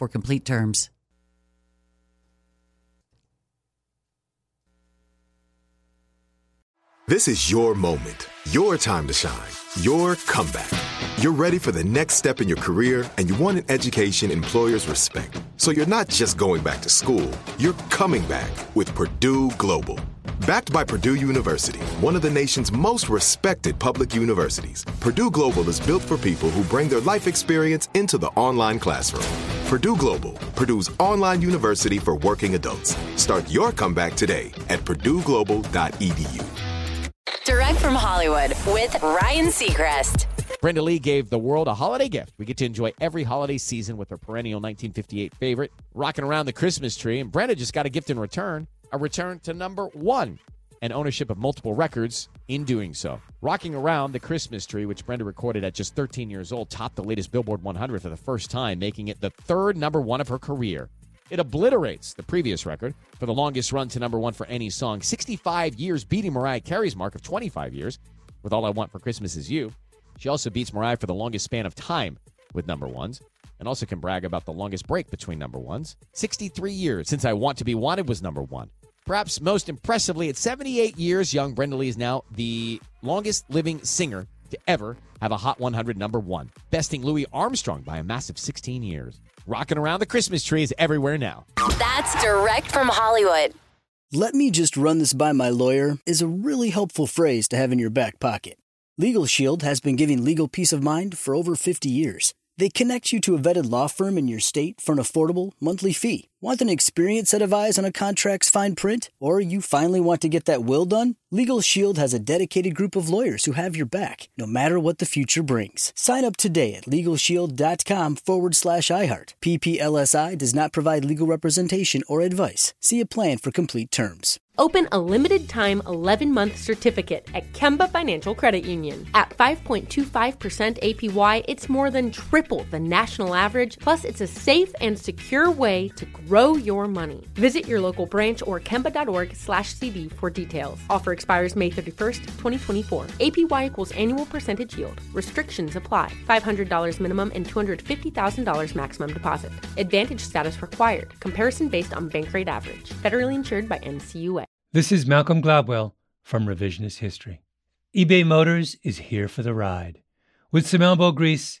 for complete terms. This is your moment, your time to shine, your comeback. You're ready for the next step in your career, and you want an education employers respect. So you're not just going back to school, you're coming back with Purdue Global. Backed by Purdue University, one of the nation's most respected public universities, Purdue Global is built for people who bring their life experience into the online classroom. Purdue Global, Purdue's online university for working adults. Start your comeback today at purdueglobal.edu. Direct from Hollywood with Ryan Seacrest. Brenda Lee gave the world a holiday gift. We get to enjoy every holiday season with her perennial 1958 favorite, rocking around the Christmas tree. And Brenda just got a gift in return a return to number one and ownership of multiple records in doing so. Rocking around the Christmas tree, which Brenda recorded at just 13 years old, topped the latest Billboard 100 for the first time, making it the third number one of her career. It obliterates the previous record for the longest run to number one for any song, 65 years, beating Mariah Carey's mark of 25 years with All I Want for Christmas Is You. She also beats Mariah for the longest span of time with number ones and also can brag about the longest break between number ones. 63 years since I Want to Be Wanted was number one. Perhaps most impressively, at 78 years young, Brenda Lee is now the longest living singer to ever have a Hot 100 number one, besting Louis Armstrong by a massive 16 years. Rocking around the Christmas tree is everywhere now. That's direct from Hollywood. Let me just run this by my lawyer is a really helpful phrase to have in your back pocket. Legal Shield has been giving legal peace of mind for over 50 years. They connect you to a vetted law firm in your state for an affordable monthly fee. Want an experienced set of eyes on a contract's fine print? Or you finally want to get that will done? Legal Shield has a dedicated group of lawyers who have your back, no matter what the future brings. Sign up today at LegalShield.com forward slash iHeart. PPLSI does not provide legal representation or advice. See a plan for complete terms. Open a limited time 11 month certificate at Kemba Financial Credit Union. At 5.25% APY, it's more than triple the national average, plus, it's a safe and secure way to grow your money. Visit your local branch or kemba.org slash CD for details. Offer expires May 31st, 2024. APY equals annual percentage yield. Restrictions apply. $500 minimum and $250,000 maximum deposit. Advantage status required. Comparison based on bank rate average. Federally insured by NCUA. This is Malcolm Gladwell from Revisionist History. eBay Motors is here for the ride. With some elbow grease,